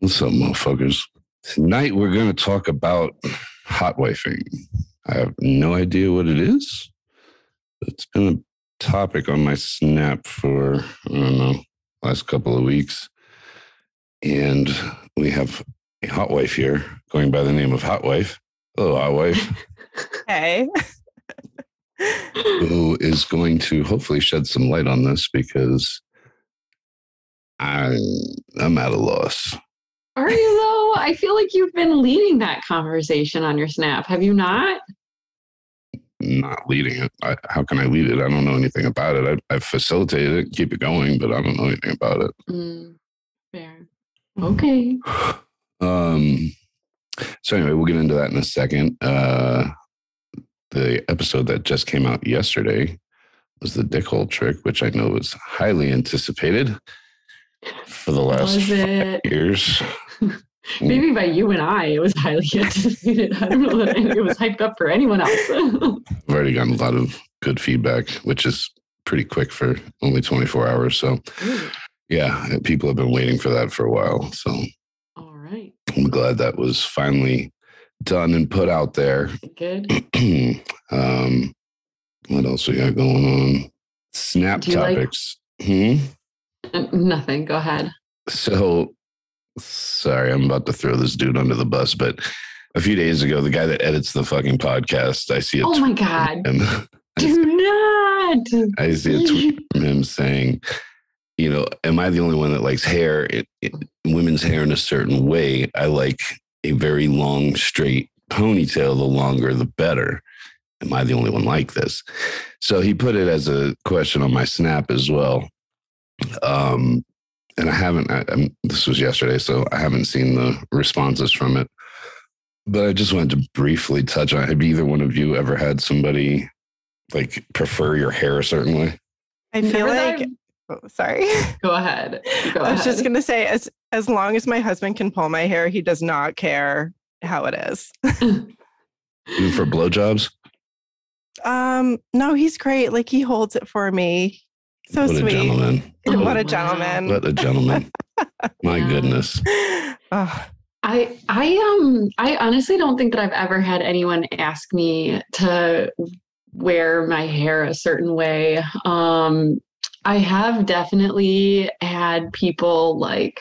What's up, motherfuckers? Tonight we're going to talk about hot wifing. I have no idea what it is. It's been a topic on my snap for, I don't know, last couple of weeks. And we have a hot wife here going by the name of Hot Wife. Hello, Hot Wife, Hey. who is going to hopefully shed some light on this because I'm, I'm at a loss. Are you though? I feel like you've been leading that conversation on your snap. Have you not? not leading it. I, how can I lead it? I don't know anything about it. I, I've facilitated it, keep it going, but I don't know anything about it. Mm, fair. Okay. Um, so anyway, we'll get into that in a second. Uh, the episode that just came out yesterday was the dickhole trick, which I know was highly anticipated for the last years. Maybe by you and I, it was highly anticipated. I don't know that it was hyped up for anyone else. I've already gotten a lot of good feedback, which is pretty quick for only 24 hours. So yeah, people have been waiting for that for a while. So All right. I'm glad that was finally done and put out there. Good. um, what else we got going on? Snap you like- topics. hmm? Nothing. Go ahead. So, sorry, I'm about to throw this dude under the bus, but a few days ago, the guy that edits the fucking podcast, I see a Oh my God. Do not. I see a tweet from him saying, you know, am I the only one that likes hair, it, it, women's hair in a certain way? I like a very long, straight ponytail. The longer, the better. Am I the only one like this? So he put it as a question on my snap as well. Um, and I haven't, I, I'm, this was yesterday, so I haven't seen the responses from it. But I just wanted to briefly touch on have either one of you ever had somebody like prefer your hair a certain way? I feel Never that like oh, sorry. Go ahead. Go I was just gonna say as as long as my husband can pull my hair, he does not care how it is. Even for blowjobs? Um, no, he's great. Like he holds it for me. So what a sweet. gentleman. Oh, what a gentleman. What a gentleman. My Yeah. goodness. Oh, I I um I honestly don't think that I've ever had anyone ask me to wear my hair a certain way. Um I have definitely had people like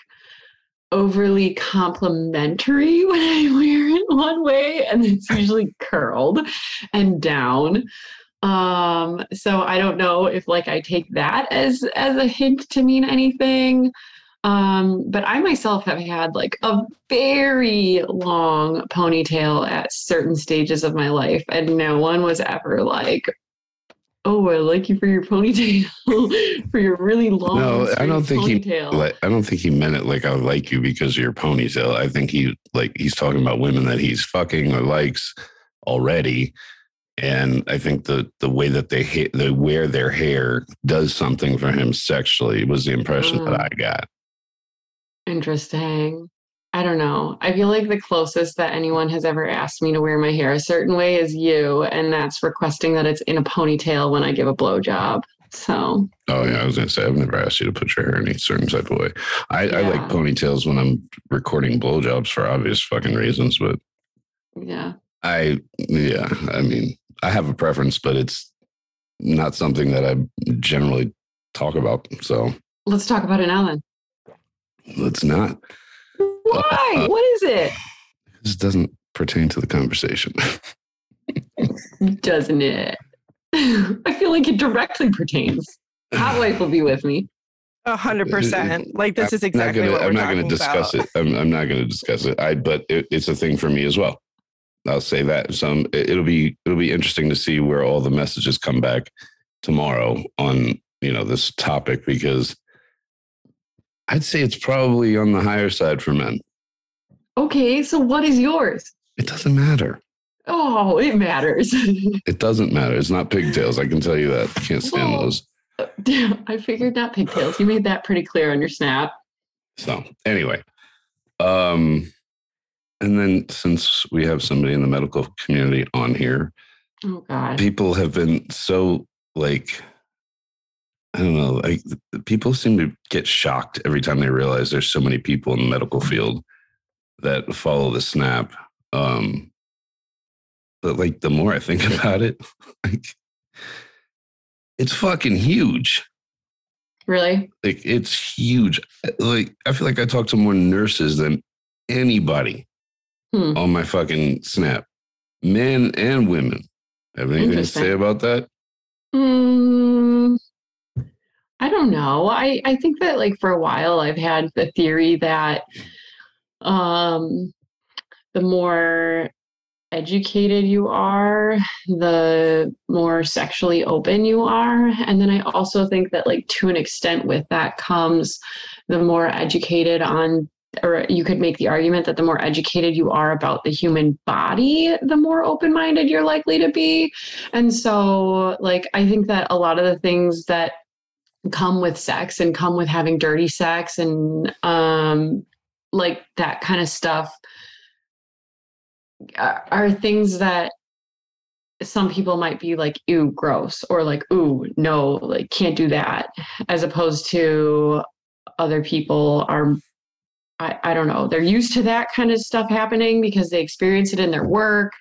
overly complimentary when I wear it one way and it's usually curled and down. Um so I don't know if like I take that as as a hint to mean anything. Um, but I myself have had like a very long ponytail at certain stages of my life, and no one was ever like, "Oh, I like you for your ponytail, for your really long." No, I don't think he like I don't think he meant it like I like you because of your ponytail. I think he like he's talking about women that he's fucking or likes already. And I think the the way that they ha- they wear their hair does something for him sexually was the impression Mm. that I got. Interesting. I don't know. I feel like the closest that anyone has ever asked me to wear my hair a certain way is you, and that's requesting that it's in a ponytail when I give a blowjob. So Oh yeah, I was gonna say I've never asked you to put your hair in a certain type of way. I, I like ponytails when I'm recording blowjobs for obvious fucking reasons, but yeah. I yeah, I mean I have a preference, but it's not something that I generally talk about. So Let's talk about it now then. let's not. Why? Uh, what is it? This doesn't pertain to the conversation. Doesn't it? I feel like it directly pertains. Hot wife will be with me. a hundred percent. Like this is I'm not exactly gonna, what we're I'm not going to discuss about. it. I'm, I'm not going to discuss it. I but it, it's a thing for me as well. I'll say that. So um, it- it'll be it'll be interesting to see where all the messages come back tomorrow on you know this topic because I'd say it's probably on the higher side for men. Okay, so what is yours? It doesn't matter. Oh, it matters. It doesn't matter. It's not pigtails. I can tell you that. I can't stand Well- those. I figured not pigtails. You made that pretty clear on your snap. So anyway, um, and then since we have somebody in the medical community on here, Oh God. people have been so like I don't know. Like people seem to get shocked every time they realize there's so many people in the medical field that follow the snap. Um, but like the more I think about it, like it's fucking huge. Really? Like it's huge. Like I feel like I talk to more nurses than anybody Hmm. on my fucking snap, men and women. Have anything to say about that? Mm, I don't know. I, I think that like for a while I've had the theory that um the more educated you are, the more sexually open you are. And then I also think that like to an extent with that comes the more educated on or you could make the argument that the more educated you are about the human body, the more open minded you're likely to be. And so, like, I think that a lot of the things that come with sex and come with having dirty sex and um, like that kind of stuff are, are things that some people might be like, ew, gross, or like, ooh, no, like, can't do that, as opposed to other people are I, I don't know. They're used to that kind of stuff happening because they experience it in their work.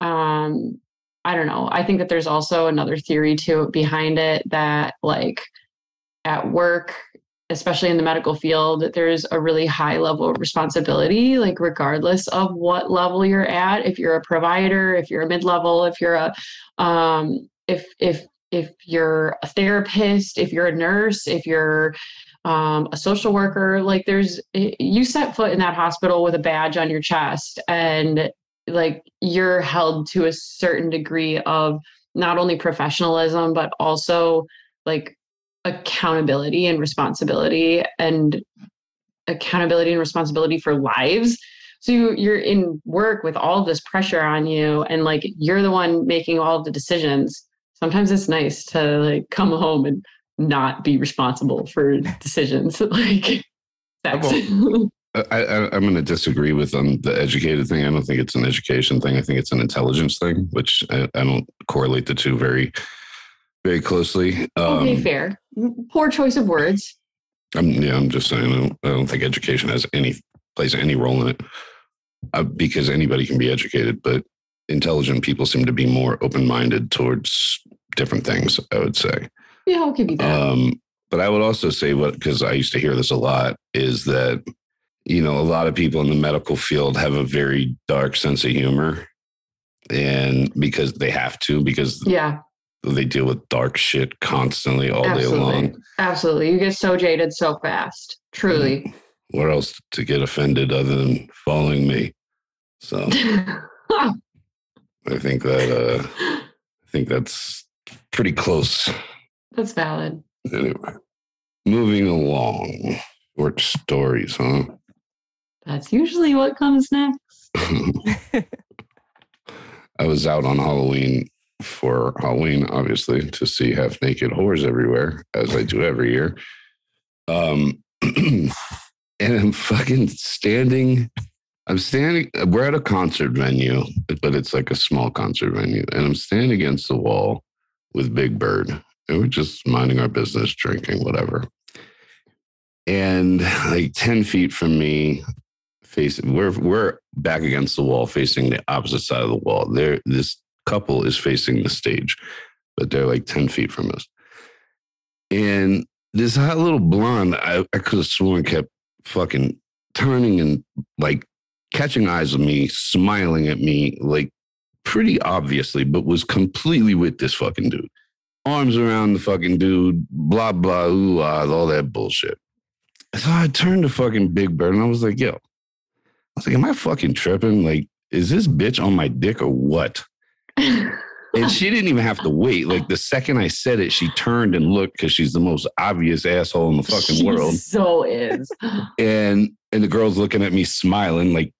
Um i don't know. I think that there's also another theory to behind it that like at work especially in the medical field there's a really high level of responsibility like regardless of what level you're at. If you're a provider if you're a mid-level if you're a um if if if you're a therapist if you're a nurse if you're um, a social worker like there's you set foot in that hospital with a badge on your chest and like you're held to a certain degree of not only professionalism but also like accountability and responsibility and accountability and responsibility for lives. So you, you're in work with all this pressure on you and like you're the one making all the decisions. Sometimes it's nice to like come home and not be responsible for decisions like sex. I, I, I'm going to disagree with um, the educated thing. I don't think it's an education thing. I think it's an intelligence thing, which I, I don't correlate the two very, very closely. Um, okay, fair. Poor choice of words. I'm, yeah, I'm just saying. I don't, I don't think education has any plays any role in it, uh, because anybody can be educated, but intelligent people seem to be more open minded towards different things. I would say. Yeah, I'll give you that. Um, but I would also say what because I used to hear this a lot is that you know a lot of people in the medical field have a very dark sense of humor, and because they have to because yeah, they deal with dark shit constantly all day long. Absolutely. You get so jaded so fast. Truly. What else to get offended other than following me? So I think that uh, I think that's pretty close. That's valid. Anyway, moving along. Short stories, huh? That's usually what comes next. I was out on Halloween for Halloween, obviously, to see half naked whores everywhere, as I do every year. Um, and I'm fucking standing. I'm standing. We're at a concert venue, but it's like a small concert venue, and I'm standing against the wall with Big Bird, we're just minding our business, drinking, whatever. And like ten feet from me, facing we're we're back against the wall facing the opposite side of the wall. There this couple is facing the stage but they're like 10 feet from us. And this hot little blonde i, I could have sworn kept fucking turning and like catching eyes with me smiling at me like pretty obviously but was completely with this fucking dude arms around the fucking dude blah blah ooh ah, all that bullshit so i turned to fucking big bird and i was like yo I was like, am I fucking tripping? Like, is this bitch on my dick or what? And she didn't even have to wait. Like the second I said it, she turned and looked because she's the most obvious asshole in the fucking She world. So is. And and the girl's looking at me smiling, like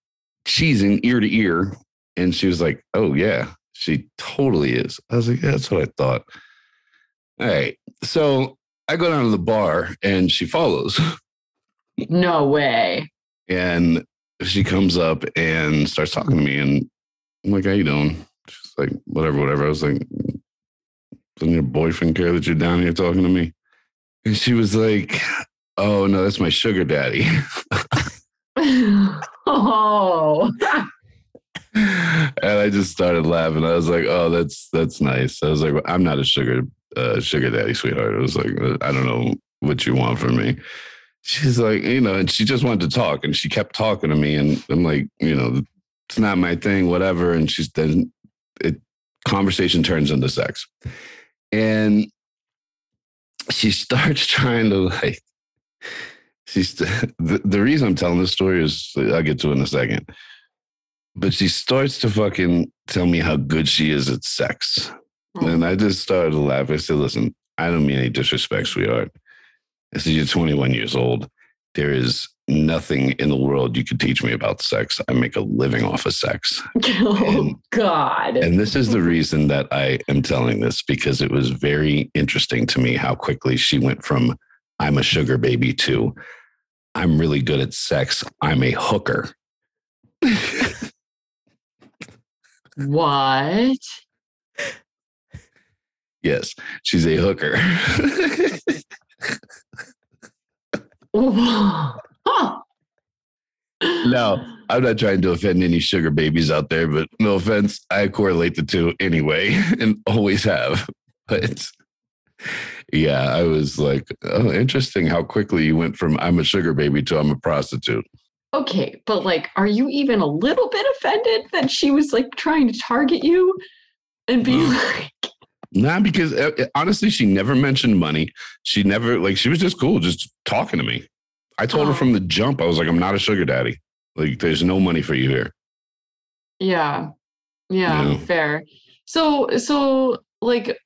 she's in ear to ear. And she was like, Oh yeah, she totally is. I was like, yeah, that's what I thought. All right. So I go down to the bar and she follows. No way. And she comes up and starts talking to me and I'm like, how you doing? She's like, whatever, whatever. I was like, doesn't your boyfriend care that you're down here talking to me? And she was like, Oh no, that's my sugar daddy. oh. and I just started laughing. I was like, "Oh, that's that's nice." I was like, "I'm not a sugar uh, sugar daddy, sweetheart." I was like, "I don't know what you want from me." She's like, you know, and she just wanted to talk, and she kept talking to me, and I'm like, you know, it's not my thing, whatever. And she's then it conversation turns into sex, and she starts trying to like. She's the, the reason I'm telling this story is I'll get to it in a second but she starts to fucking tell me how good she is at sex. Oh. And I just started to laugh. I said, listen, I don't mean any disrespect, sweetheart. I said, you're 21 years old. There is nothing in the world you could teach me about sex. I make a living off of sex. Oh, And- God. And this is the reason that I am telling this because it was very interesting to me how quickly she went from I'm a sugar baby to I'm really good at sex. I'm a hooker. what? Yes, she's a hooker. Huh. No. I'm not trying to offend any sugar babies out there, but no offense, I correlate the two anyway and always have. But yeah, I was like, oh, interesting how quickly you went from I'm a sugar baby to I'm a prostitute. Okay, but like, are you even a little bit offended that she was like trying to target you and be mm. like, Nah, because uh, uh, honestly, she never mentioned money. She never, like, she was just cool, just talking to me. I told her Oh. from the jump, I was like, I'm not a sugar daddy. Like, there's no money for you here. yeah, yeah, Yeah. fair. So, so like,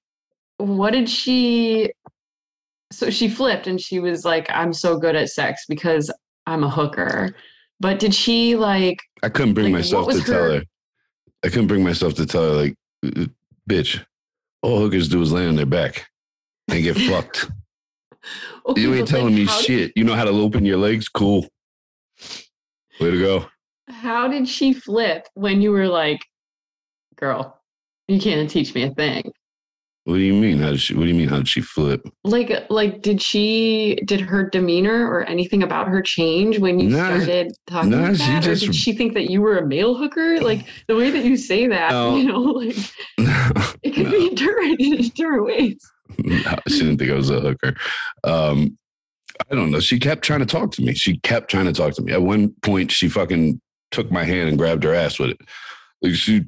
what did she? So she flipped and she was like, "I'm so good at sex because I'm a hooker." But did she like? I couldn't bring Like, myself to was tell her- her. I couldn't bring myself to tell her, like, "Uh, bitch, all hookers do is lay on their back and get fucked. Okay, You ain't like, telling me how did- shit. You know how to open your legs? Cool. Way to go. How did she flip when you were like, "Girl, you can't teach me a thing"? What do you mean? How did she, what do you mean? How did she flip? like like did she did her demeanor or anything about her change when you Nah. started talking Nah, she that? just- or did she think that you were a male hooker like the way that you say that No. you know like it could No. be different in different ways no, she didn't think I was a hooker. Um, I don't know. She kept trying to talk to me. She kept trying to talk to me. At one point, she fucking took my hand and grabbed her ass with it. Like she,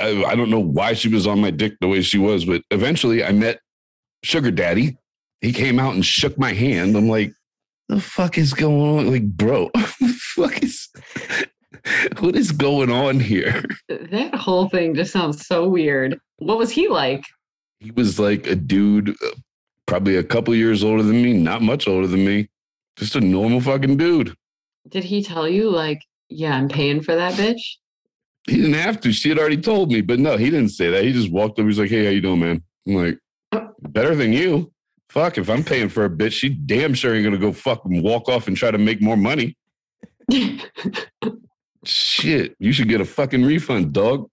I, I don't know why she was on my dick the way she was, but eventually I met Sugar Daddy. He came out and shook my hand. I'm like, the fuck is going on? Like, bro, what the fuck is what is going on here? that whole thing just sounds so weird what was he like he was like a dude, uh, probably a couple years older than me, not much older than me, just a normal fucking dude. did he tell you like yeah i'm paying for that bitch He didn't have to. She had already told me, but no, he didn't say that. He just walked up. He's like, "Hey, how you doing, man?" I'm like, "Better than you." Fuck, if I'm paying for a bitch, she damn sure ain't gonna go fucking walk off and try to make more money. Shit, you should get a fucking refund, dog.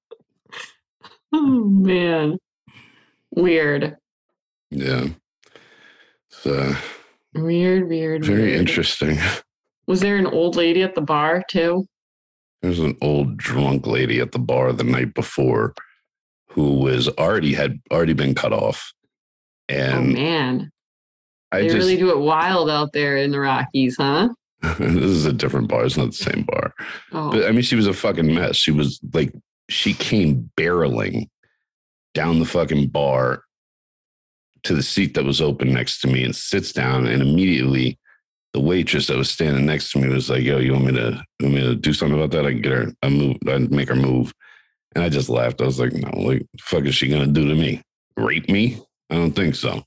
oh man weird Yeah. So weird weird very weird. interesting. was there an old lady at the bar too There's an old drunk lady at the bar the night before who was already had already been cut off. oh And man I they just really do it wild out there in the Rockies, huh? this is a different bar. It's not the same bar. Oh, But I mean, she was a fucking mess. She was like, she came barreling down the fucking bar to the seat that was open next to me and sits down. And immediately the waitress that was standing next to me was like, Yo, you want me to, want me to do something about that? I can get her I move, I make her move. And I just laughed. I was like, No, like, the fuck is she going to do to me? Rape me? I don't think so.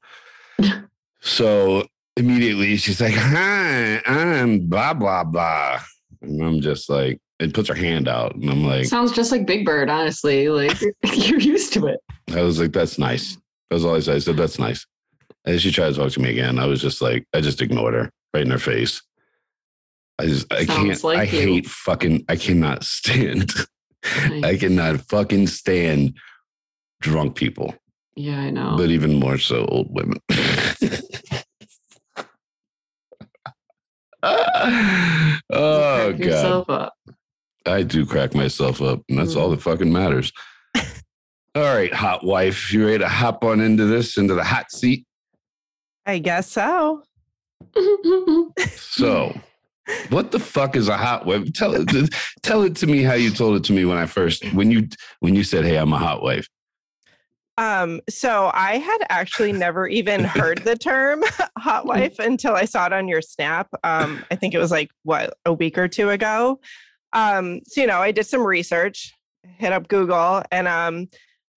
so immediately she's like, Hi, I'm blah, blah, blah. And I'm just like, and puts her hand out. And I'm like, sounds just like Big Bird, honestly. Like you're used to it. I was like, that's nice. That's all I said. I said, that's nice. And she tried to talk to me again. I was just like, I just ignored her right in her face. I just, I Sounds can't, like I you. hate fucking, I cannot stand, I cannot fucking stand drunk people, yeah, I know. but even more so old women. oh Crack god, yourself up. I do crack myself up, and that's all mm. that fucking matters. all right, hot wife, you ready to hop on into this, into the hot seat? I guess so. So, what the fuck is a hot wife? Tell it, tell it to me how you told it to me when I first when you when you said, "Hey, I'm a hot wife." Um, so I had actually never even heard the term hot wife until I saw it on your snap. Um, I think it was like what a week or two ago. Um, so you know, I did some research, hit up Google, and um,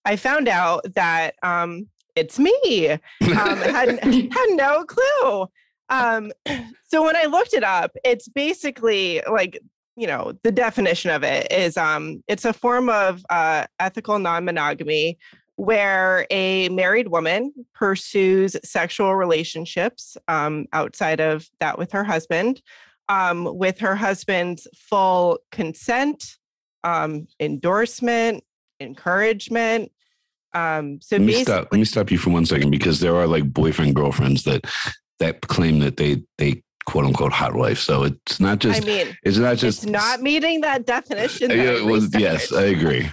I found out that um, it's me. Um, had had no clue. Um, so when I looked it up, it's basically like you know the definition of it is um, it's a form of uh, ethical non-monogamy where a married woman pursues sexual relationships um, outside of that with her husband, um, with her husband's full consent, um, endorsement, encouragement. Um, so let me stop. Let me stop you for one second because there are like boyfriend girlfriends that that claim that they they quote unquote hot wife. So it's not just. I just mean, it's not just it's not meeting that definition. That yeah, well, yes, I agree.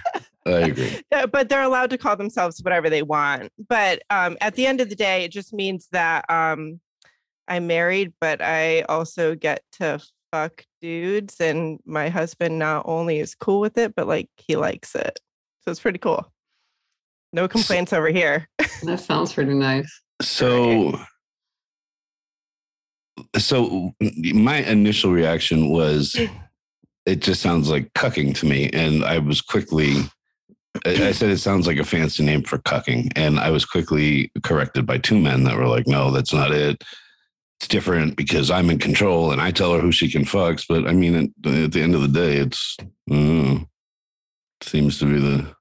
I agree. But they're allowed to call themselves whatever they want. But um, at the end of the day, it just means that um, I'm married, but I also get to fuck dudes, and my husband not only is cool with it, but like he likes it. So it's pretty cool. No complaints over here. that sounds pretty nice. So, so my initial reaction was, it just sounds like cucking to me, and I was quickly. I said it sounds like a fancy name for cucking, and I was quickly corrected by two men that were like, "No, that's not it. It's different because I'm in control and I tell her who she can fuck." But I mean, at, at the end of the day, it's mm, seems to be the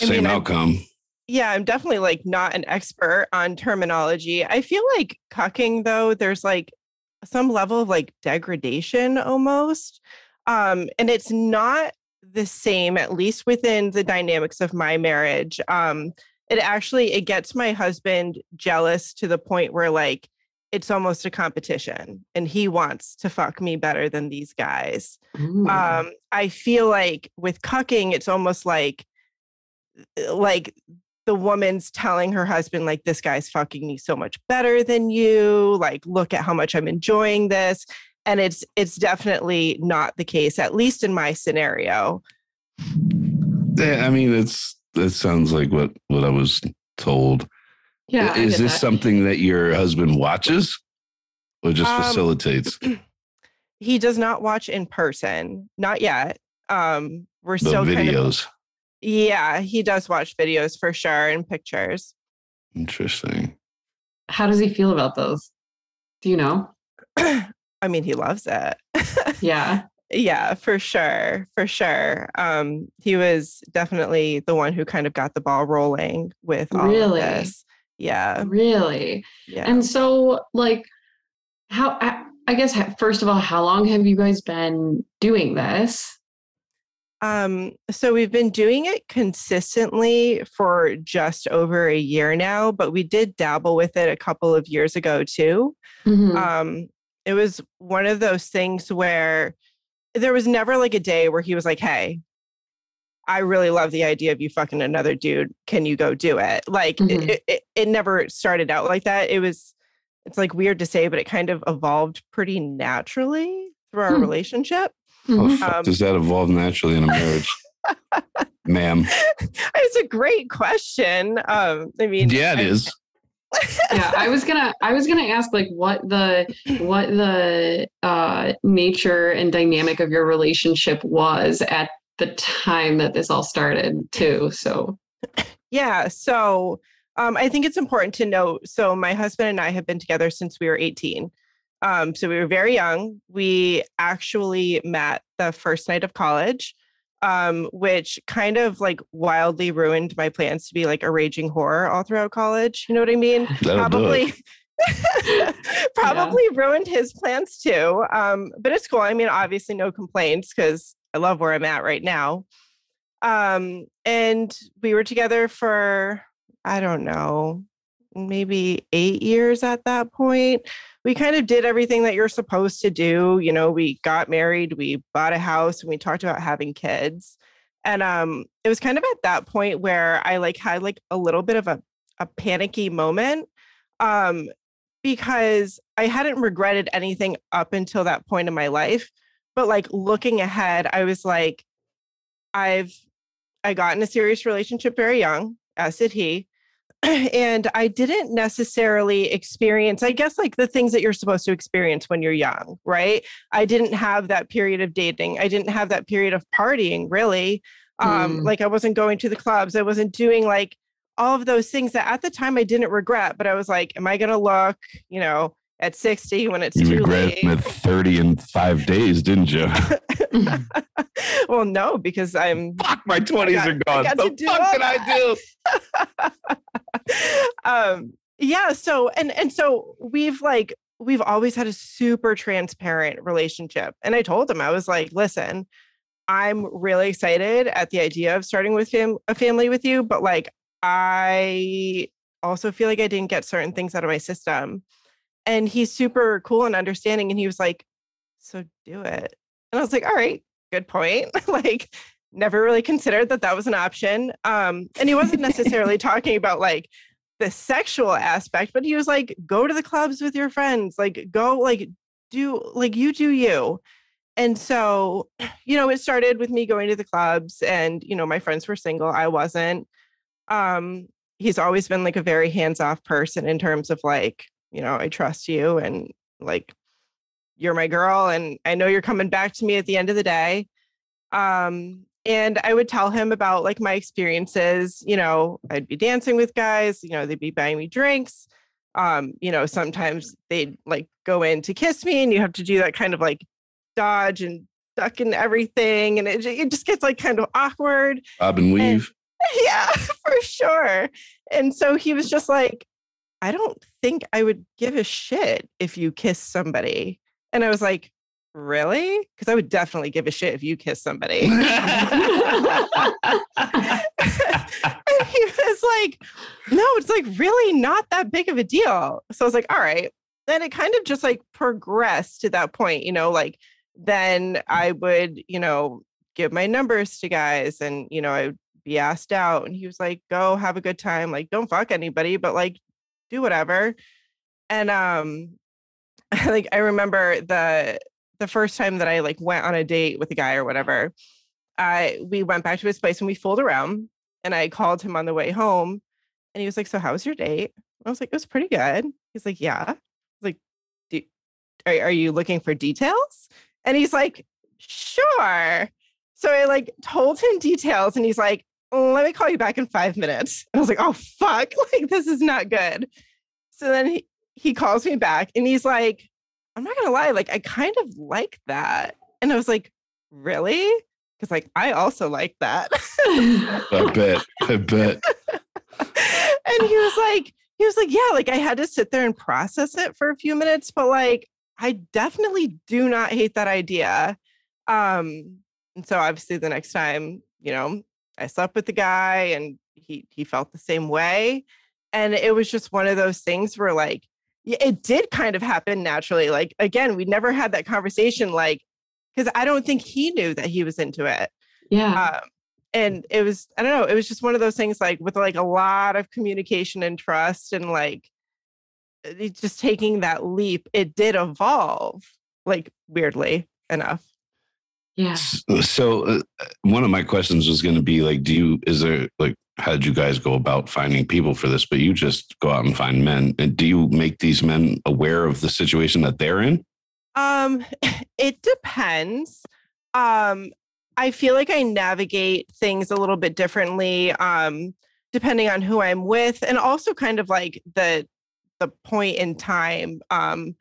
I same mean, I- outcome. Yeah, I'm definitely like not an expert on terminology. I feel like cucking though, there's like some level of like degradation almost. Um, and it's not the same, at least within the dynamics of my marriage. Um, it actually it gets my husband jealous to the point where like it's almost a competition and he wants to fuck me better than these guys Ooh. um i feel like with cucking it's almost like uh, like the woman's telling her husband like this guy's fucking me so much better than you like look at how much i'm enjoying this and it's it's definitely not the case at least in my scenario Yeah, I mean, it's that sounds like what what I was told. yeah, Is this that. something that your husband watches, or just Um, facilitates he does not watch in person not yet um we're the still kind of videos? Yeah he does watch videos for sure and pictures Interesting. How does he feel about those? Do you know? i mean he loves it Yeah. yeah for sure for sure um he was definitely the one who kind of got the ball rolling with all Really? of this yeah Really? yeah And so, like, how, I, I guess, first of all, how long have you guys been doing this? Um so we've been doing it consistently for just over a year now but we did dabble with it a couple of years ago too Mhm. um it was one of those things where there was never like a day where he was like hey i really love the idea of you fucking another dude can you go do it like it- Mhm. it, it, it never started out like that it was it's like weird to say but it kind of evolved pretty naturally through our Hmm. relationship How Mhm. the fuck Um, does that evolve naturally in a marriage, ma'am? it's a great question um i mean Yeah, it I- is. yeah i was gonna i was gonna ask like what the what the uh nature and dynamic of your relationship was at the time that this all started too so Yeah. So um, I think it's important to note. So my husband and I have been together since we were 18. Um, so we were very young. We actually met the first night of college, um, which kind of like wildly ruined my plans to be like a raging horror all throughout college. You know what I mean? That'll do it. probably probably ruined his plans too um but it's cool i mean obviously no complaints because i love where i'm at right now um and we were together for i don't know maybe eight years at that point. We kind of did everything that you're supposed to do. You know, we got married, we bought a house, and we talked about having kids. And um, it was kind of at that point where I like had like a little bit of a, a panicky moment. Um, because I hadn't regretted anything up until that point in my life. But like looking ahead, I was like, I've I got in a serious relationship very young, as did he. And I didn't necessarily experience, I guess, like the things that you're supposed to experience when you're young, right? I didn't have that period of dating. I didn't have that period of partying, really. Um, Mm. like I wasn't going to the clubs. I wasn't doing like all of those things that at the time I didn't regret, but I was like, am I going to look, you know, at 60 when it's You too regret late? it at 30 in five days, didn't you? well, no, because I'm Fuck, my 20s got- are gone. The fuck did I do? um yeah so and and so we've like we've always had a super transparent relationship and i told him i was like listen i'm really excited at the idea of starting with him a family with you but like i also feel like i didn't get certain things out of my system and he's super cool and understanding and he was like so do it. And i was like all right good point. Like never really considered that that was an option um and he wasn't necessarily talking about like the sexual aspect but he was like go to the clubs with your friends like go like do like you do you. And so you know it started with me going to the clubs and you know my friends were single i wasn't um he's always been like a very hands-off person in terms of like you know i trust you and like you're my girl and i know you're coming back to me at the end of the day um and i would tell him about like my experiences you know i'd be dancing with guys you know they'd be buying me drinks um you know sometimes they'd like go in to kiss me and you have to do that kind of like dodge and duck and everything and it, it just gets like kind of awkward Bob and weave. yeah, for sure. And so he was just like, I don't think I would give a shit if you kiss somebody. And I was like, really? Because I would definitely give a shit if you kiss somebody. and he was like, no, it's like really not that big of a deal. So I was like, all right. Then it kind of just like progressed to that point, you know, like then I would, you know, give my numbers to guys and, you know, I would be asked out. And he was like, go have a good time. Like, don't fuck anybody, but like do whatever. And um like I remember the the first time that I like went on a date with a guy or whatever, I we went back to his place and we fooled around and I called him on the way home and he was like, So how was your date? I was like, It was pretty good. He's like, Yeah. I was like, are, are you looking for details? And he's like, Sure. So I like told him details and he's like, Let me call you back in five minutes. And I was like, Oh fuck, like this is not good. So then he, he calls me back and he's like, I'm not gonna lie, like I kind of like that. And I was like, Really? Because like I also like that. I bet. I bet. and he was like, he was like, yeah, like I had to sit there and process it for a few minutes, but like I definitely do not hate that idea. Um, and so obviously the next time, you know, I slept with the guy and he he felt the same way. And it was just one of those things where like it did kind of happen naturally. Like again, we never had that conversation like because I don't think he knew that he was into it yeah. um, and it was i don't know it was just one of those things like with like a lot of communication and trust and like just taking that leap it did evolve like weirdly enough yeah. So uh, one of my questions was going to be like, do you, is there like, how did you guys go about finding people for this? But you just go out and find men. And do you make these men aware of the situation that they're in? um it depends um i feel like i navigate things a little bit differently um depending on who i'm with and also kind of like the the point in time um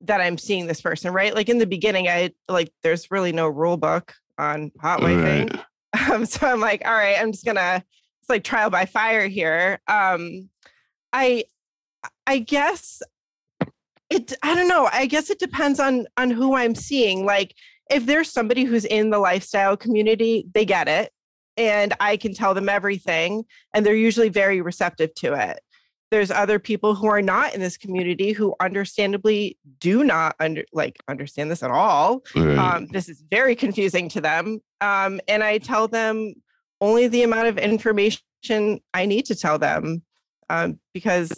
that i'm seeing this person right like in the beginning i like there's really no rule book on hot wifing Right. um, so I'm like, all right, I'm just gonna it's like trial by fire here. Um, I I guess it I don't know. I guess it depends on on who I'm seeing. Like if there's somebody who's in the lifestyle community, they get it and I can tell them everything and they're usually very receptive to it. There's other people who are not in this community who understandably do not under like understand this at all Right. um, this is very confusing to them um, and i tell them only the amount of information i need to tell them um, because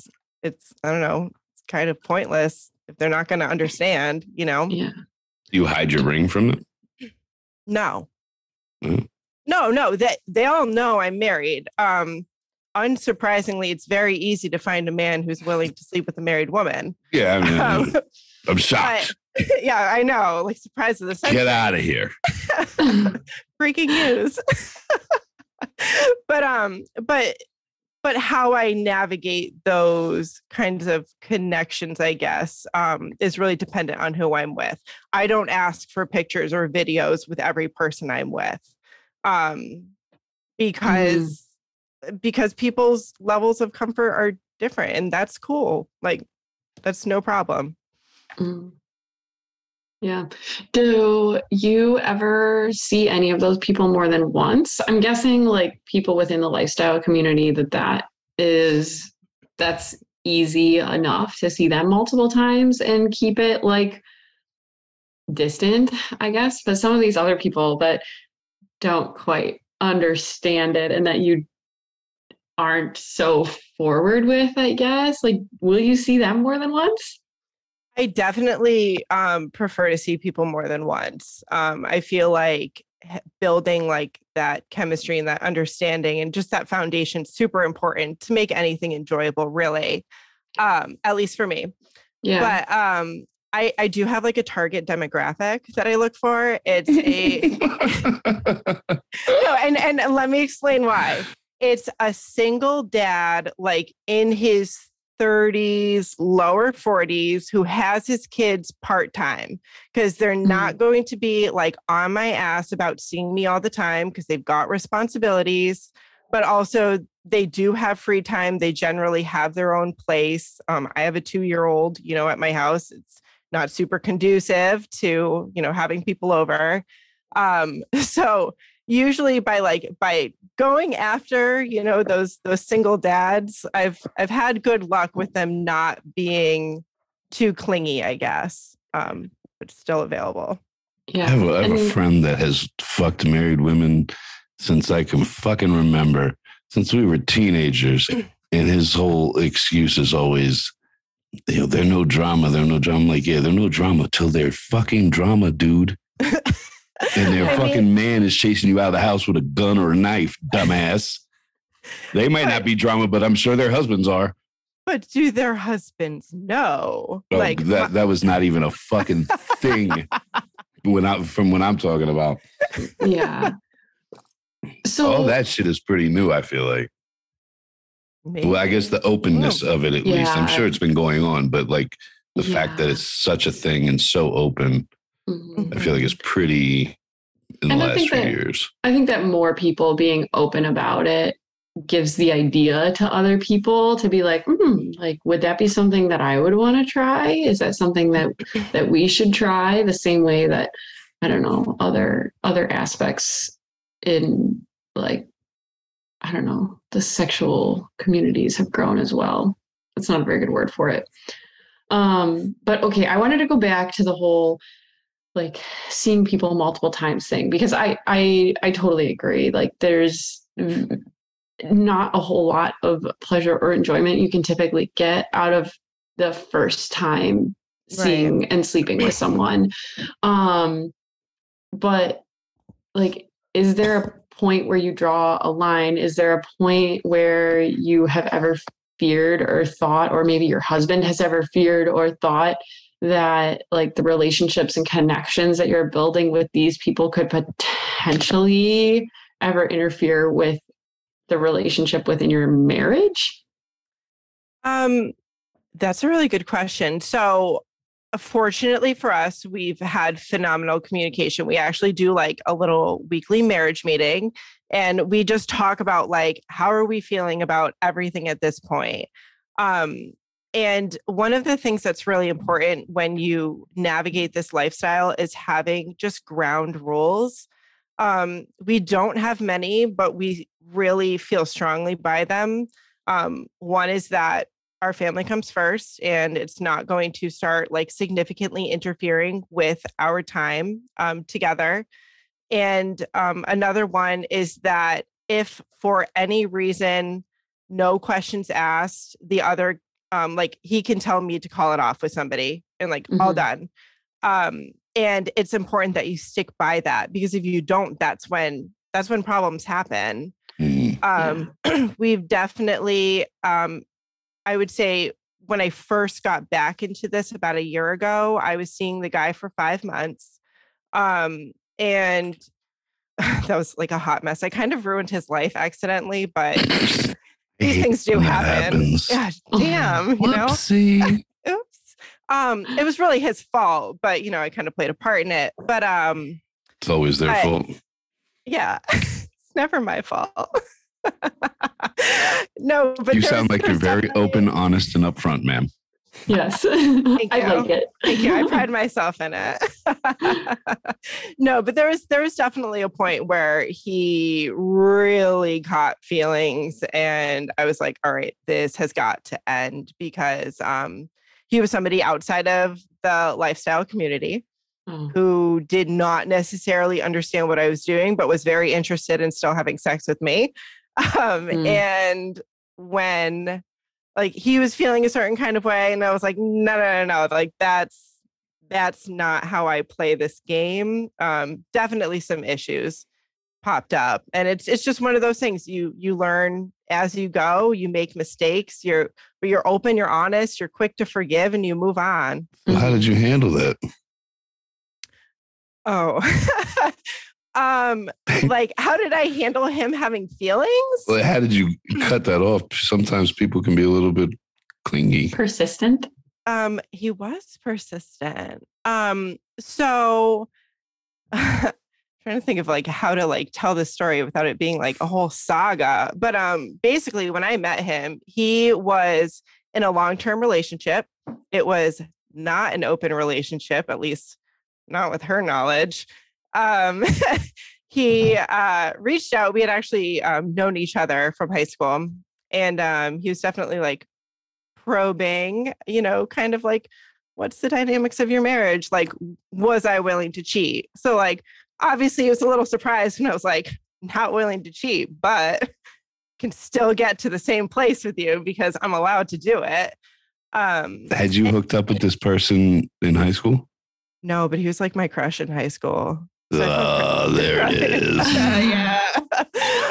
it's i don't know it's kind of pointless if they're not going to understand you know Yeah. you hide your ring from them. no Mm. no no that they all know i'm married um unsurprisingly it's very easy to find a man who's willing to sleep with a married woman Yeah, I mean, um, I'm shocked. yeah i know like surprise of the century. Get out of here. Freaking news but um but but how i navigate those kinds of connections i guess um is really dependent on who i'm with i don't ask for pictures or videos with every person i'm with um because because people's levels of comfort are different and that's cool like that's no problem Mm. Yeah. Do you ever see any of those people more than once? I'm guessing like people within the lifestyle community that that is that's easy enough to see them multiple times and keep it like distant, I guess. But some of these other people that don't quite understand it and that you aren't so forward with, I guess, like will you see them more than once? I definitely um, prefer to see people more than once. Um, I feel like building like that chemistry and that understanding and just that foundation super important to make anything enjoyable. Really, um, at least for me. Yeah. But um, I I do have like a target demographic that I look for. It's a no, and and let me explain why. It's a single dad, like in his 30s, lower 40s, who has his kids part time because they're not going to be like on my ass about seeing me all the time because they've got responsibilities, but also they do have free time. They generally have their own place. Um, I have a two year old, you know, at my house. It's not super conducive to, you know, having people over. Um, so usually by like by going after you know those those single dads i've i've had good luck with them not being too clingy i guess um but still available yeah. I have, a, I have a friend that has fucked married women since I can fucking remember, since we were teenagers. And his whole excuse is always, you know, they're no drama. They're no drama. I'm like, yeah, they're no drama till they're fucking drama, dude. And their I mean- fucking man is chasing you out of the house with a gun or a knife, dumbass. They might not be drama, but I'm sure their husbands are. but do their husbands know Oh, like that my- that was not even a fucking thing when I from what I'm talking about. yeah. So All that shit is pretty new. I feel like. maybe- Well, I guess the openness of it, at least. I'm sure it's been going on, but like the fact that it's such a thing and so open, Mhm. I feel like it's pretty in the And I last think few that- years. I think that more people being open about it gives the idea to other people to be like, hmm, like, would that be something that I would want to try? Is that something that that we should try? The same way that I don't know other other aspects in like I don't know the sexual communities have grown as well. That's not a very good word for it. Um, but okay, I wanted to go back to the whole like seeing people multiple times thing because I I I totally agree. Like there's not a whole lot of pleasure or enjoyment you can typically get out of the first time seeing and sleeping with someone. Um but like is there a point where you draw a line? Is there a point where you have ever feared or thought or maybe your husband has ever feared or thought that like the relationships and connections that you're building with these people could potentially ever interfere with the relationship within your marriage? Um, that's a really good question. So, fortunately for us, we've had phenomenal communication. We actually do like a little weekly marriage meeting, and we just talk about like how are we feeling about everything at this point. Um, and one of the things that's really important when you navigate this lifestyle is having just ground rules. Um, we don't have many, but we really feel strongly by them. Um, one is that our family comes first and it's not going to start like significantly interfering with our time um, together. And um, another one is that if for any reason, no questions asked, the other, um, like he can tell me to call it off with somebody and like all Mhm. done. Um, and it's important that you stick by that because if you don't, that's when that's when problems happen Mm. um we've definitely um i would say when i first got back into this about a year ago i was seeing the guy for five months um and that was like a hot mess i kind of ruined his life accidentally but these hate things do happen happens. yeah damn you know Whoopsie. oops um it was really his fault but you know i kind of played a part in it but um It's always their But- fault. yeah it's never my fault no but you sound like you're very open, honest, and upfront, ma'am. Yes. I like it. Thank you. I pride myself in it. no, but there was there was definitely a point where he really caught feelings, and I was like, "All right, this has got to end," because um, he was somebody outside of the lifestyle community Oh. who did not necessarily understand what I was doing, but was very interested in still having sex with me. Um, Mm. And when like he was feeling a certain kind of way, and I was like, no, no, no, no, like that's that's not how I play this game. Um, definitely some issues popped up, and it's it's just one of those things you you learn as you go. You make mistakes. You're but you're open. You're honest. You're quick to forgive, and you move on. How did you handle that? Oh. um like how did I handle him having feelings? Well, how did you cut that off? Sometimes people can be a little bit clingy. Persistent. Um he was persistent. Um so trying to think of like how to like tell this story without it being like a whole saga. But um basically when I met him, he was in a long-term relationship. It was not an open relationship, at least not with her knowledge. Um he uh reached out. We had actually um known each other from high school and um he was definitely like probing, you know, kind of like what's the dynamics of your marriage? Like was I willing to cheat? So like obviously it was a little surprised when I was like not willing to cheat, but can still get to the same place with you because I'm allowed to do it. Um Had you hooked up with this person in high school? no, but he was like my crush in high school. So I felt pretty- there it is. yeah.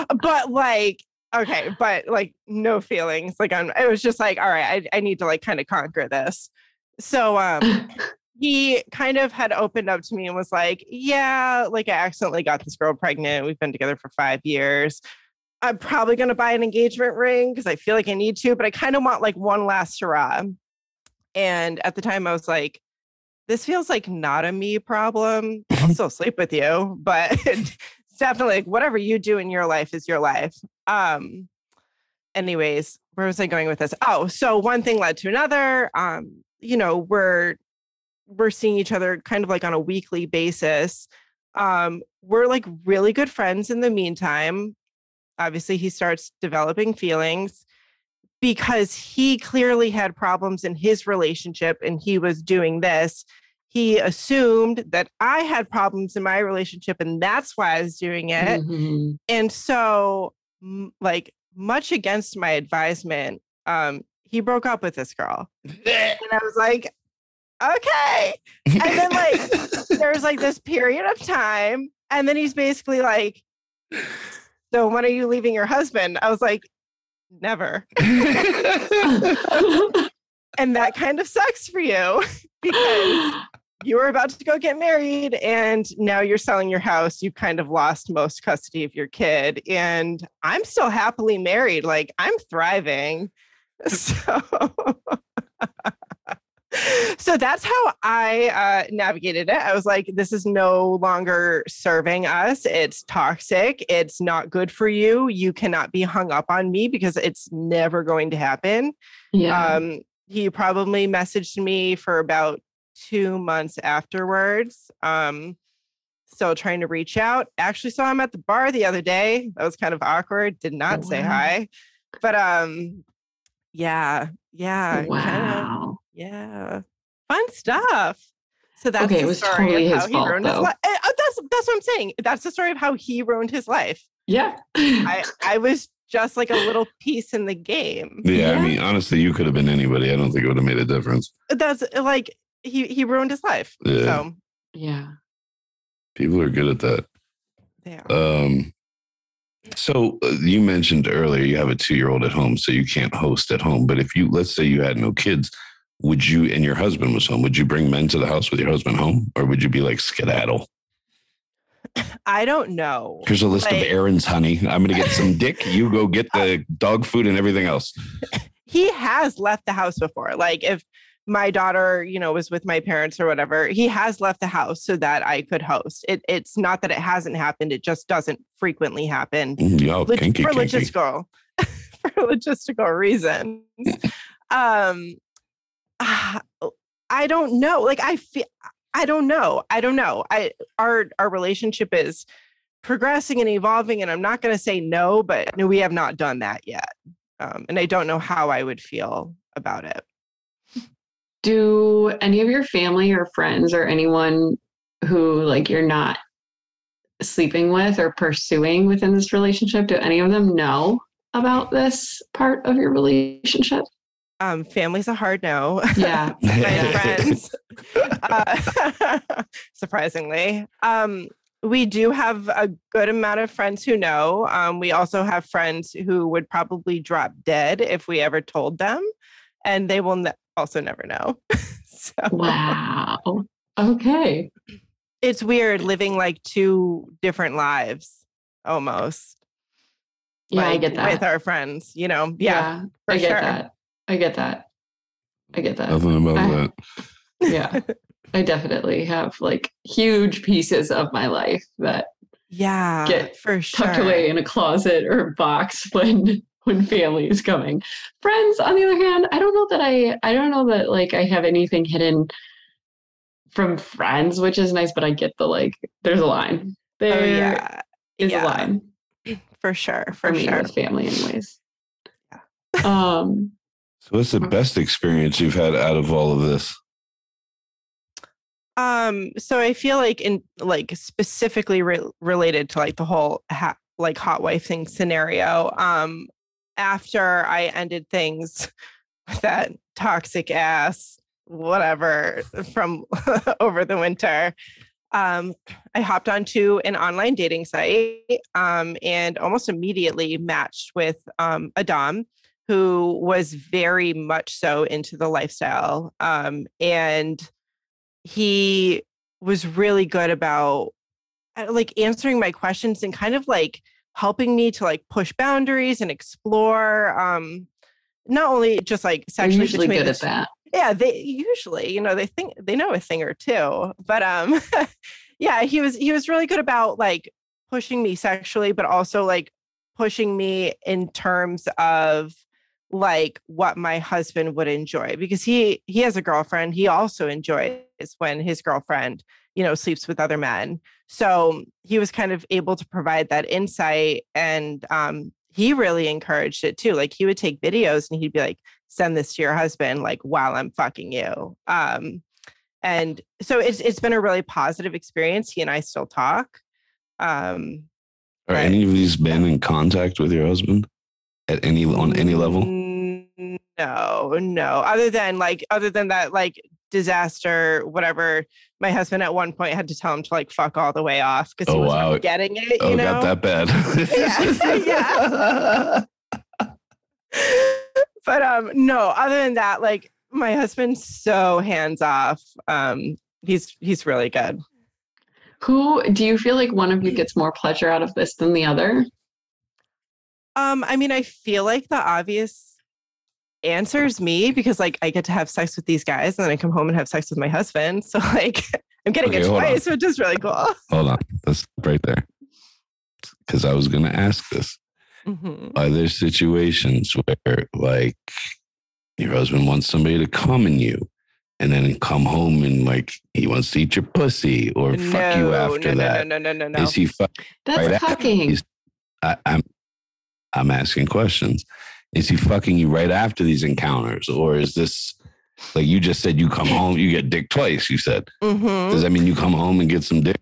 but like, okay, but like no feelings. Like I'm it was just like, all right, I, I need to like kind of conquer this. So um he kind of had opened up to me and was like, Yeah, like I accidentally got this girl pregnant. We've been together for five years. I'm probably gonna buy an engagement ring because I feel like I need to, but I kind of want like one last hurrah. And at the time I was like, this feels like not a me problem. I'll still sleep with you, but it's definitely like whatever you do in your life is your life. Um, anyways, where was I going with this? Oh, so one thing led to another. Um, you know, we're we're seeing each other kind of like on a weekly basis. Um, we're like really good friends in the meantime. Obviously, he starts developing feelings because he clearly had problems in his relationship and he was doing this. He assumed that I had problems in my relationship and that's why I was doing it Mhm. and so like much against my advisement um he broke up with this girl and i was like okay and then like there's like this period of time and then he's basically like so when are you leaving your husband i was like never. And that kind of sucks for you because you were about to go get married and now you're selling your house you kind of lost most custody of your kid and i'm still happily married like i'm thriving. So so that's how i uh, navigated it i was like this is no longer serving us it's toxic it's not good for you you cannot be hung up on me because it's never going to happen yeah. um, he probably messaged me for about two months afterwards. Um, still trying to reach out. Actually saw him at the bar the other day. That was kind of awkward. Did not Oh, say wow. hi. But um, Yeah. Yeah. kinda- Wow. Yeah. Fun stuff. So that's Okay, it was story totally his fault, ruined his though. life. That's that's what I'm saying. That's the story of how he ruined his life. Yeah. I I was just like a little piece in the game. Yeah, Yeah. I mean, honestly, you could have been anybody. I don't think it would have made a difference. That's like he he ruined his life. Yeah. So yeah. People are good at that. yeah. Um, so uh, you mentioned earlier you have a two-year-old at home, so you can't host at home. But if you, let's say, you had no kids, would you and your husband was home? Would you bring men to the house with your husband home, or would you be like skedaddle? I don't know. Here's a list Like- of errands, honey. I'm gonna get some dick. You go get the dog food and everything else. he has left the house before. Like if my daughter, you know, was with my parents or whatever, he has left the house so that I could host. It, it's not that it hasn't happened; it just doesn't frequently happen Mm, Y'all Log- kinky, for kinky. logistical for logistical reasons. um, ah, I don't know. Like I feel, I don't know. I don't know. I our our relationship is progressing and evolving, and I'm not going to say no, but no, we have not done that yet. Um, and I don't know how I would feel about it. Do any of your family or friends or anyone who like you're not sleeping with or pursuing within this relationship, do any of them know about this part of your relationship? Um, family's a hard no. Yeah. my friends. Uh, surprisingly. Um, we do have a good amount of friends who know. Um, we also have friends who would probably drop dead if we ever told them, and they will ne- also never know. so Wow. Okay. it's weird living like two different lives almost. Yeah, I like, get that. With our friends, you know. Yeah. for I get sure. that. I get that. I get that. Nothing about I- that. Yeah. I definitely have like huge pieces of my life that Yeah. Get for sure. tucked away in a closet or a box when when family is coming. Friends, on the other hand, I don't know that I I don't know that like I have anything hidden from friends, which is nice, but I get the like there's a line. There oh is yeah. a line For sure. for For me sure. with family anyways. Um So, what's the best experience you've had out of all of this? Um, so I feel like in like specifically re- related to like the whole ha- like hot wife thing scenario. Um, after I ended things with that toxic ass whatever from over the winter, um, I hopped onto an online dating site um, and almost immediately matched with um, a dom who was very much so into the lifestyle um, and he was really good about uh, like answering my questions and kind of like helping me to like push boundaries and explore um not only just like they're sexually usually good at that. yeah they usually you know they think they know a thing or two but um yeah he was he was really good about like pushing me sexually but also like pushing me in terms of like what my husband would enjoy because he he has a girlfriend he also enjoys when his girlfriend you know sleeps with other men so he was kind of able to provide that insight and um he really encouraged it too like he would take videos and he'd be like send this to your husband like while I'm fucking you. Um, and so it's it's been a really positive experience. He and I still talk. Um, Are Right. any of these been in contact with your husband at any on any level? No, no. Other than like other than that like disaster, whatever. My husband at one point had to tell him to like fuck all the way off because he Oh, wasn't wow. getting it. You Oh, know? got that bad. yeah. Yeah, but um no other than that like my husband's so hands off um he's he's really good Who do you feel like one of you gets more pleasure out of this than the other? um i mean i feel like the obvious answer is me because like i get to have sex with these guys and then i come home and have sex with my husband so like i'm getting Okay, it hold on. twice which is really cool Hold on. That's right there. Because I was going to ask this. Mhm. Are there situations where, like, your husband wants somebody to come in you and then come home and, like, he wants to eat your pussy or fuck you after no, that? no no no no no Is he fuck? That's Right after cucking. I, I'm I'm asking questions. Is he fucking you right after these encounters, or is this like you just said? You come home, you get dick twice. You said. Mhm. Does that mean you come home and get some dick?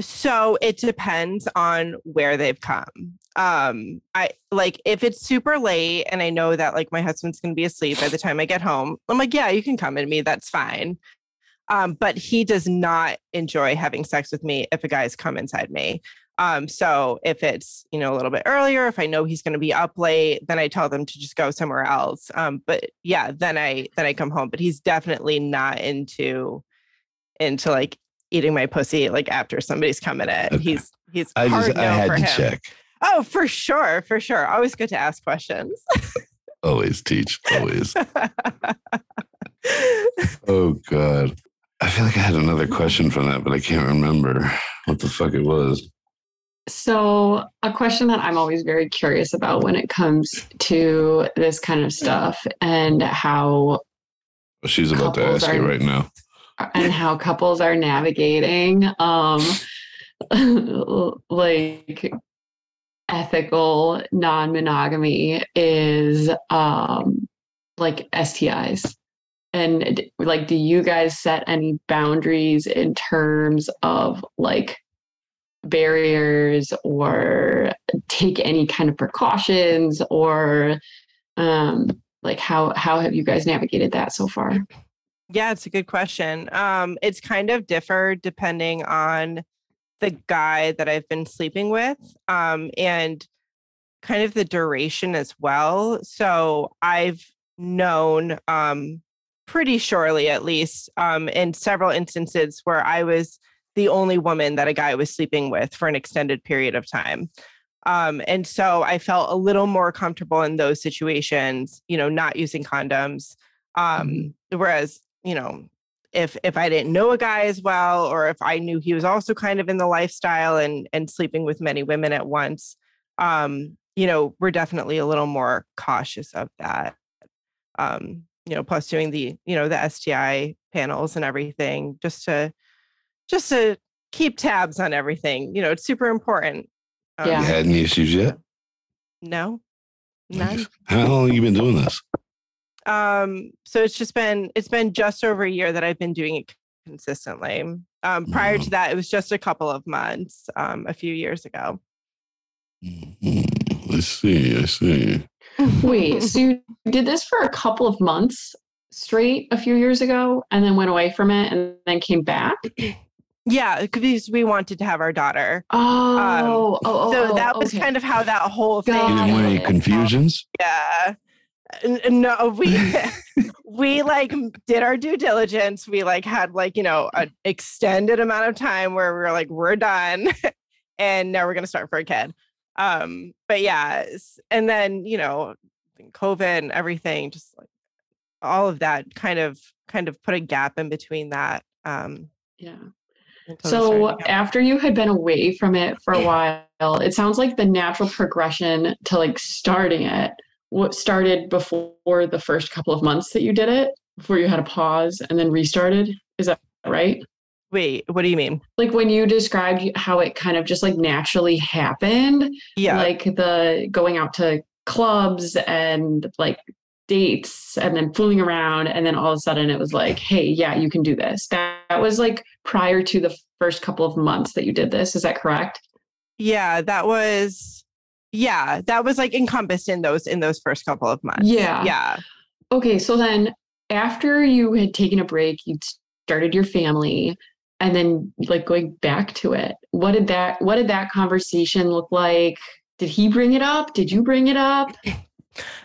So it depends on where they've come. Um, I like if it's super late and I know that like my husband's gonna be asleep by the time I get home, I'm like, yeah, you can come at me, that's fine. Um, but he does not enjoy having sex with me if a guy's come inside me. Um, so if it's you know a little bit earlier, if I know he's gonna be up late, then I tell them to just go somewhere else. Um, but yeah, then I then I come home. But he's definitely not into into like eating my pussy like after somebody's coming in. Okay. He's he's I hard just no I had for to him. check. Oh, for sure, for sure. Always good to ask questions. Always teach. Always. Oh God. I feel like I had another question from that, but I can't remember what the fuck it was. So, a question that I'm always very curious about when it comes to this kind of stuff and how She's about to ask you right now. and how couples are navigating um like ethical non-monogamy is um like STIs. And like do you guys set any boundaries in terms of like barriers or take any kind of precautions or um like how how have you guys navigated that so far? Yeah, it's a good question. Um, it's kind of differed depending on the guy that I've been sleeping with, um, and kind of the duration as well. So I've known um, pretty surely, at least, um, in several instances where I was the only woman that a guy was sleeping with for an extended period of time. Um, and so I felt a little more comfortable in those situations, you know, not using condoms. Um, whereas, you know, if if I didn't know a guy as well, or if I knew he was also kind of in the lifestyle and and sleeping with many women at once, um, you know, we're definitely a little more cautious of that. Um, you know, plus doing the, you know, the STI panels and everything, just to just to keep tabs on everything. You know, it's super important. Um, Yeah. You had any issues yet? No, none. How long have you been doing this? Um, so it's just been it's been just over a year that I've been doing it consistently. Um, prior Wow. to that, it was just a couple of months, um, a few years ago. Mhm. I see. I see. Wait, so you did this for a couple of months straight a few years ago and then went away from it and then came back? yeah, because we wanted to have our daughter. Oh, oh, oh, so oh, that was okay. kind of how that whole thing. You Got didn't want any it. confusions? Yeah. N- n- No, we we like did our due diligence. We like had like, you know, an extended amount of time where we were like, we're done and now we're gonna start for a kid. Um, but yeah, and then, you know, COVID and everything, just like all of that kind of kind of put a gap in between that. Um Yeah. Until we started So after you had been away from it for a while, it sounds like the natural progression to like starting it what started before the first couple of months that you did it, before you had a pause and then restarted. Is that right? wait, what do you mean? Like when you described how it kind of just like naturally happened, Yeah. like the going out to clubs and like dates and then fooling around and then all of a sudden it was like hey yeah you can do this that, that was like prior to the first couple of months that you did this is that correct Yeah, that was yeah, that was like encompassed in those in those first couple of months. Yeah. Yeah. okay so then after you had taken a break you started your family and then like going back to it what did that what did that conversation look like did he bring it up did you bring it up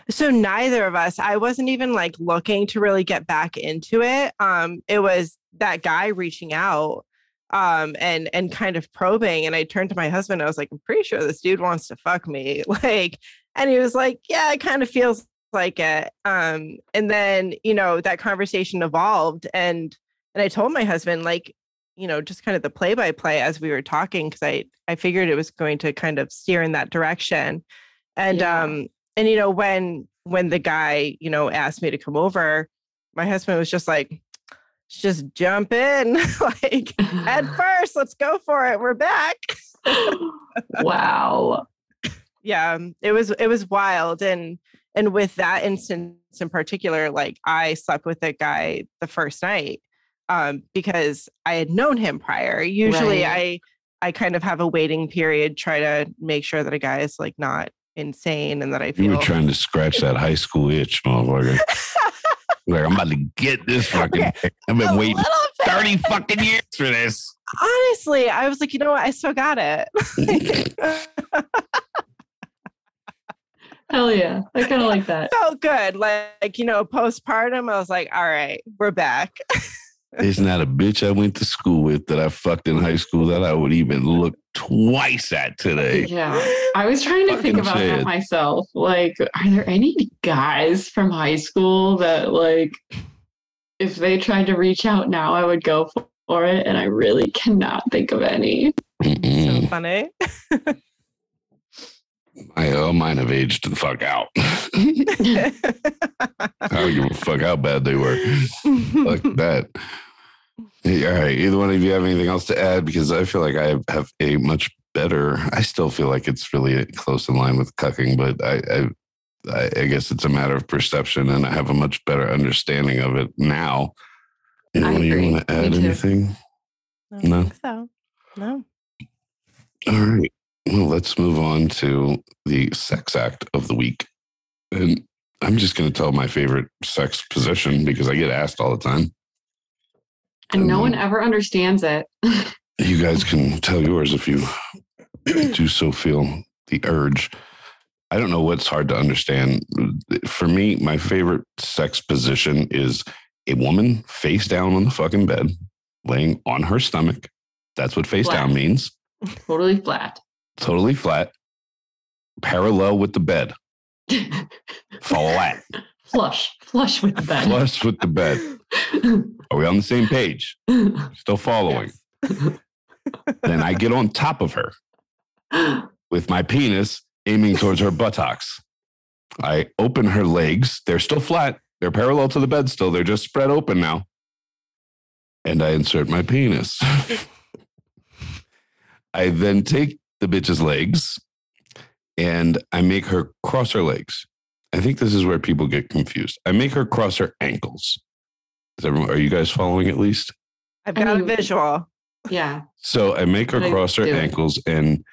So neither of us, I wasn't even like looking to really get back into it. Um, it was that guy reaching out um and and kind of probing. And I turned to my husband, I was like, I'm pretty sure this dude wants to fuck me. Like, and he was like, Yeah, it kind of feels like it. Um, and then, you know, that conversation evolved and and I told my husband, like, you know, just kind of the play by play as we were talking, because I I figured it was going to kind of steer in that direction. And Yeah. um, and you know, when when the guy, you know, asked me to come over, my husband was just like, just jump in, like at first, let's go for it. We're back. wow yeah um, it was it was wild and and with that instance in particular, like I slept with that guy the first night um, because I had known him prior. Usually, Right. I I kind of have a waiting period, try to make sure that a guy is like not insane and that I You were trying to scratch that high school itch, motherfucker. like, I'm about to get this fucking. Okay. I've A been waiting 30 fucking years for this. Honestly, I was like, you know what? I still got it. Hell yeah. I kind of like that. Felt good. Like, you know, postpartum, I was like, all right, we're back. There's not a bitch I went to school with that I fucked in high school that I would even look twice at today. Yeah. I was trying to think about say that myself. Like, are there any guys from high school that, like, if they tried to reach out now, I would go for it? And I really cannot think of any. so funny. I, all mine have aged the fuck out. I don't give a fuck how bad they were. Fuck that. Hey, all right. Either one of you have anything else to add? Because I feel like I have a much better. I still feel like it's really close in line with cucking, but I, I, I, guess it's a matter of perception, and I have a much better understanding of it now. You know, you want to add anything? No. so. No. All right. Well, let's move on to the sex act of the week. And I'm just going to tell my favorite sex position because I get asked all the time. And no Um, one ever understands it. You guys can tell yours if you do so feel the urge. I don't know what's hard to understand. For me, my favorite sex position is a woman face down on the fucking bed, laying on her stomach. That's what face down means. totally flat. Totally flat, parallel with the bed, flat, flush. Flush with the bed. flush with the bed. Are we on the same page? Still following. Then I get on top of her with my penis aiming towards her buttocks. I open her legs. They're still flat. They're parallel to the bed still. They're just spread open now. And I insert my penis. I then take the bitch's legs and I make her cross her legs. I think this is where people get confused. I make her cross her ankles. Is everyone, are you guys following at least? I've I got a visual. yeah. So I make her How do you cross her do it? ankles and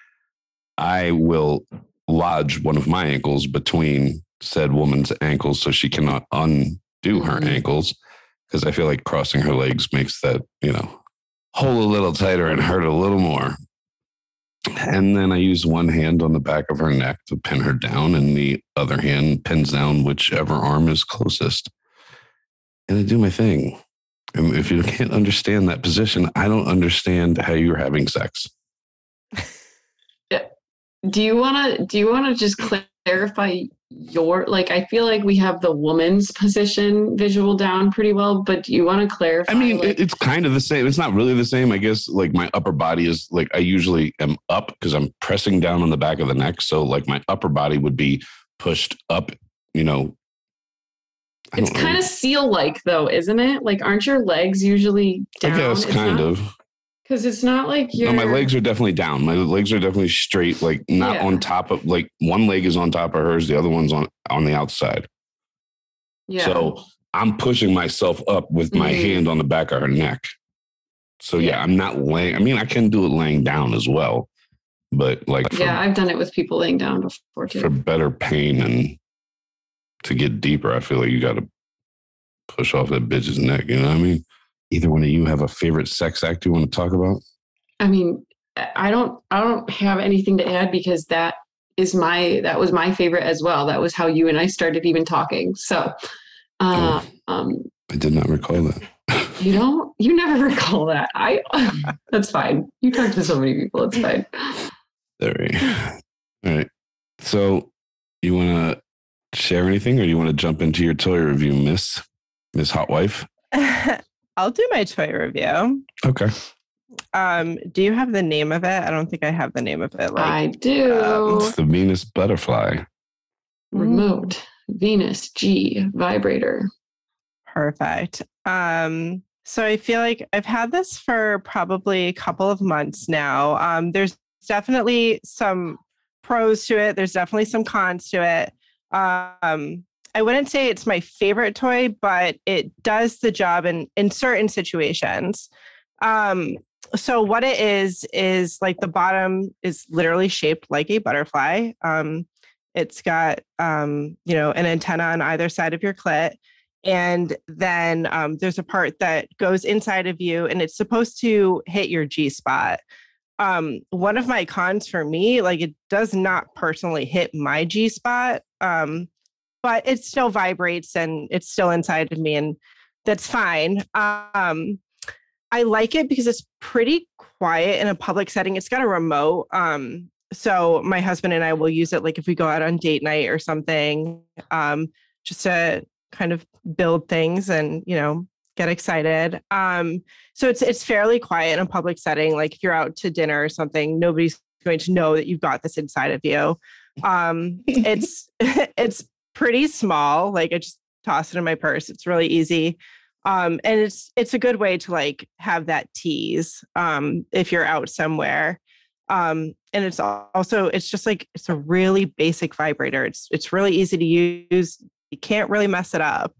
I will lodge one of my ankles between said woman's ankles so she cannot undo her Mhm. ankles because I feel like crossing her legs makes that, you know, hole a little tighter and hurt a little more. And then I use one hand on the back of her neck to pin her down, and the other hand pins down whichever arm is closest. And I do my thing. And if you can't understand that position, I don't understand how you're having sex. Do you want to do you want to just clarify your like i feel like we have the woman's position visual down pretty well but do you want to clarify I mean, like, it's kind of the same. It's not really the same. I guess like my upper body is like I usually am up because I'm pressing down on the back of the neck. So like my upper body would be pushed up, you know. It's know. kind of seal like though isn't it like aren't your legs usually down I guess kind of. Because it's not like No, my legs are definitely down. My legs are definitely straight, like not Yeah. on top of like one leg is on top of hers, the other one's on on the outside. yeah So I'm pushing myself up with my Mhm. hand on the back of her neck. So yeah, Yeah. I'm not laying. I mean, I can do it laying down as well, but like for, yeah i've done it with people laying down before too for better pain and to get deeper, I feel like you got to push off that bitch's neck. You know what I mean? Either one of you have a favorite sex act you want to talk about? I mean, I don't I don't have anything to add because that is my that was my favorite as well. That was how you and I started even talking. So uh, um I did not recall that. you don't you never recall that. I that's fine. You talk to so many people, it's fine. There. All right. So, you want to share anything, or you want to jump into your toy review, Miss Miss Hot Wife? I'll do my toy review. Okay. Um, do you have the name of it? I don't think I have the name of it. Like I do. It's the Venus butterfly. Remote Venus G vibrator. Perfect. Um, so I feel like I've had this for probably a couple of months now. Um, there's definitely some pros to it. There's definitely some cons to it. Um, I wouldn't say it's my favorite toy, but it does the job in in certain situations. Um, so what it is is like the bottom is literally shaped like a butterfly. Um, it's got um, you know an antenna on either side of your clit, and then um, there's a part that goes inside of you, and it's supposed to hit your G spot. Um, one of my cons for me, like it does not personally hit my G spot, um, but it still vibrates and it's still inside of me, and that's fine. Um, I like it because it's pretty quiet in a public setting. It's got a remote. Um, so my husband and I will use it like if we go out on date night or something, um, just to kind of build things and you know get excited. Um, so it's it's fairly quiet in a public setting. Like if you're out to dinner or something, nobody's going to know that you've got this inside of you. Um, it's it's pretty small. Like I just toss it in my purse. It's really easy. Um, and it's it's a good way to like have that tease um, if you're out somewhere. Um, and it's also it's just like it's a really basic vibrator. It's it's really easy to use. You can't really mess it up.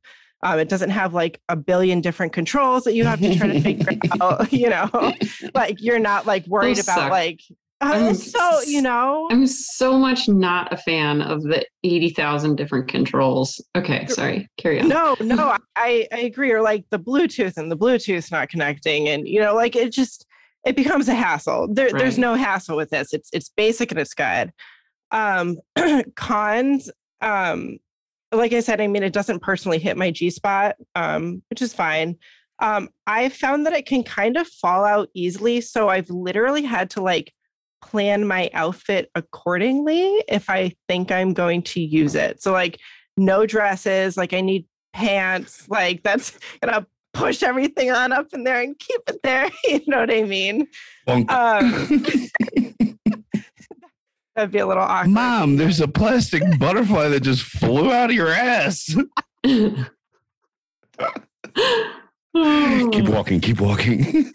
Um, it doesn't have like a billion different controls that you have to try to figure out. You know, like you're not like worried Those about suck. like I'm so you know. I'm so much not a fan of the 80,000 different controls. Okay, sorry. Carry on. No, no, I, I agree. Or like the Bluetooth and the Bluetooth not connecting, and you know, like it just it becomes a hassle. There, there's no hassle with this. It's it's basic and it's good. Um, cons, um, like I said, I mean, it doesn't personally hit my G spot, um, which is fine. Um, I found that it can kind of fall out easily, so I've literally had to like plan my outfit accordingly if I think I'm going to use it. So like no dresses, like I need pants, like that's gonna push everything on up in there and keep it there. You know what I mean? Um, that'd be a little awkward. Mom, there's a plastic butterfly that just flew out of your ass. Keep walking, keep walking.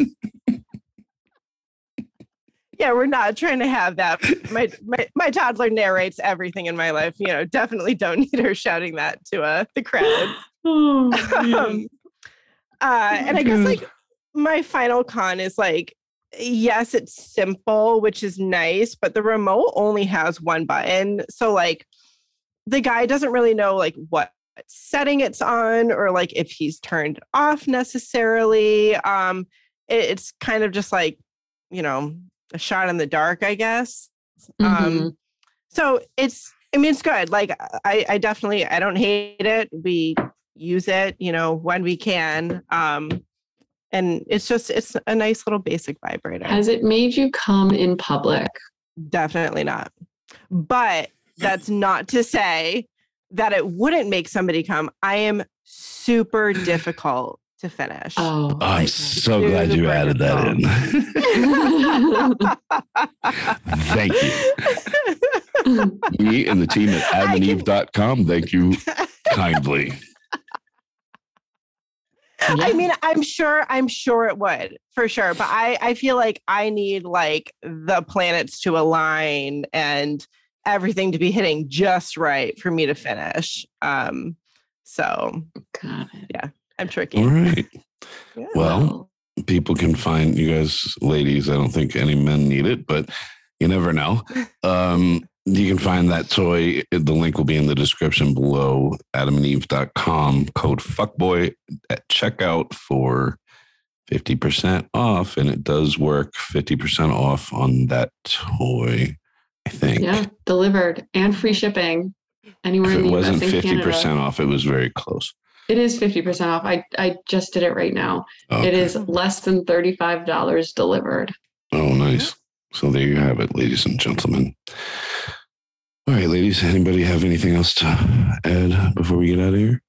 Yeah, we're not trying to have that. My, my my toddler narrates everything in my life. You know, definitely don't need her shouting that to uh, the crowds. Oh, um, uh, and I guess like my final con is like, yes, it's simple, which is nice, but the remote only has one button. So like the guy doesn't really know like what setting it's on or like if he's turned off necessarily. Um, it- it's kind of just like, you know, a shot in the dark, I guess. Mhm. Um, so it's, I mean, it's good. Like I, I definitely, I don't hate it. We use it, you know, when we can. Um, and it's just, it's a nice little basic vibrator. Has it made you come in public? Definitely not. But that's not to say that it wouldn't make somebody come. I am super difficult to finish. Oh, I'm like- so glad you added that in. Thank you. Me and the team at adamandeve.com, thank you kindly. I mean, I'm sure, I'm sure it would for sure. But I, I feel like I need like the planets to align and everything to be hitting just right for me to finish. Um, so Got it. I'm tricky. All right. Yeah. Well, people can find you guys, ladies. I don't think any men need it, but you never know. Um, you can find that toy. The link will be in the description below. AdamandEve.com. Code fuckboy at checkout for 50% off. And it does work 50% off on that toy, I think. yeah, delivered and free shipping. Anywhere If in it wasn't and 50% Canada. off, it was very close. It is 50% off. I, I just did it right now. It Okay. is less than $35 delivered. Oh, nice. So there you have it, ladies and gentlemen. All right, ladies. Anybody have anything else to add before we get out of here?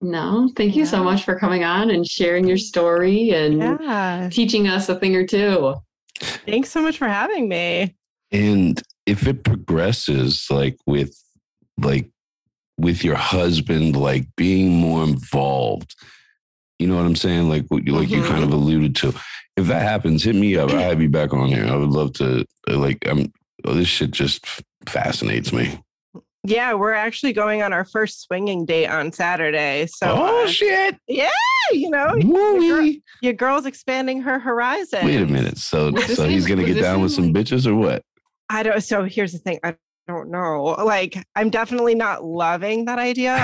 No, thank you so much for coming on and sharing your story and Yeah. teaching us a thing or two. Thanks so much for having me. And if it progresses, like with like with your husband, like being more involved, you know what I'm saying? Like what you like you kind of alluded to. If that happens, hit me up. I'd be back on here. I would love to. uh, Like I'm. oh, This shit just fascinates me. Yeah, we're actually going on our first swinging date on Saturday. So, oh uh, shit! Yeah, you know, Woo-wee. your girl's expanding her horizon. Wait a minute. So so he's gonna get down with some bitches or what? I don't. So here's the thing. I don't know. Like, I'm definitely not loving that idea.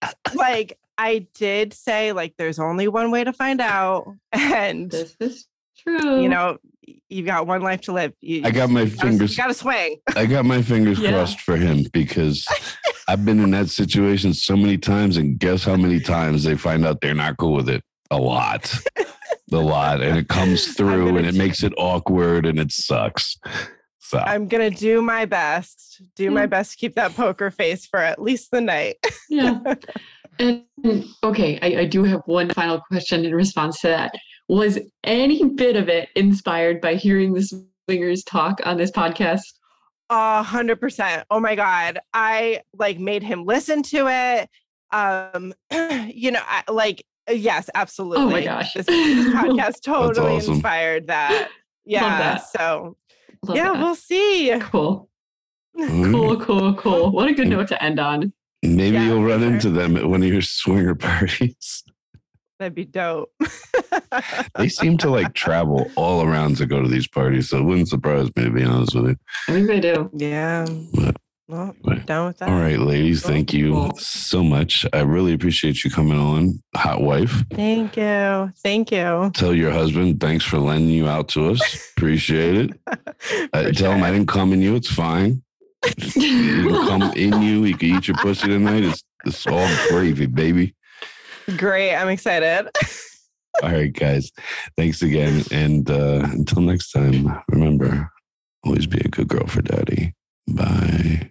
but, like, I did say like there's only one way to find out, and This is true. you know, you've got one life to live. You, I got my fingers. You got to swing. I got my fingers Yeah. crossed for him because I've been in that situation so many times, and guess how many times they find out they're not cool with it? A lot, a lot, and it comes through, and it makes it awkward, and it sucks. So I'm gonna do my best. Do my best to keep that poker face for at least the night. yeah. And okay, I, I do have one final question in response to that. Was any bit of it inspired by hearing the swingers talk on this podcast? A hundred percent. Oh my god. I like made him listen to it. Um, you know, I, like yes, absolutely. Oh my gosh. This, this podcast totally awesome. inspired that. Yeah. that. So Love yeah, that. we'll see. cool. mm, Cool, cool, cool. What a good Mm. note to end on. maybe Yeah, you'll run sure. into them at one of your swinger parties. That'd be dope. They seem to like travel all around to go to these parties, so it wouldn't surprise me to be honest with you. I think they do. yeah. But- Well, but- down with that. All right, ladies, thank you so much. I really appreciate you coming on, hot wife. Thank you. Thank you. Tell your husband thanks for lending you out to us. Appreciate it. Uh, tell him I didn't come in you. It's fine. It'll come in you. You can eat your pussy tonight. It's it's all gravy, baby. Great. I'm excited. All right, guys. Thanks again. And uh, until next time, remember always be a good girl for daddy. Bye.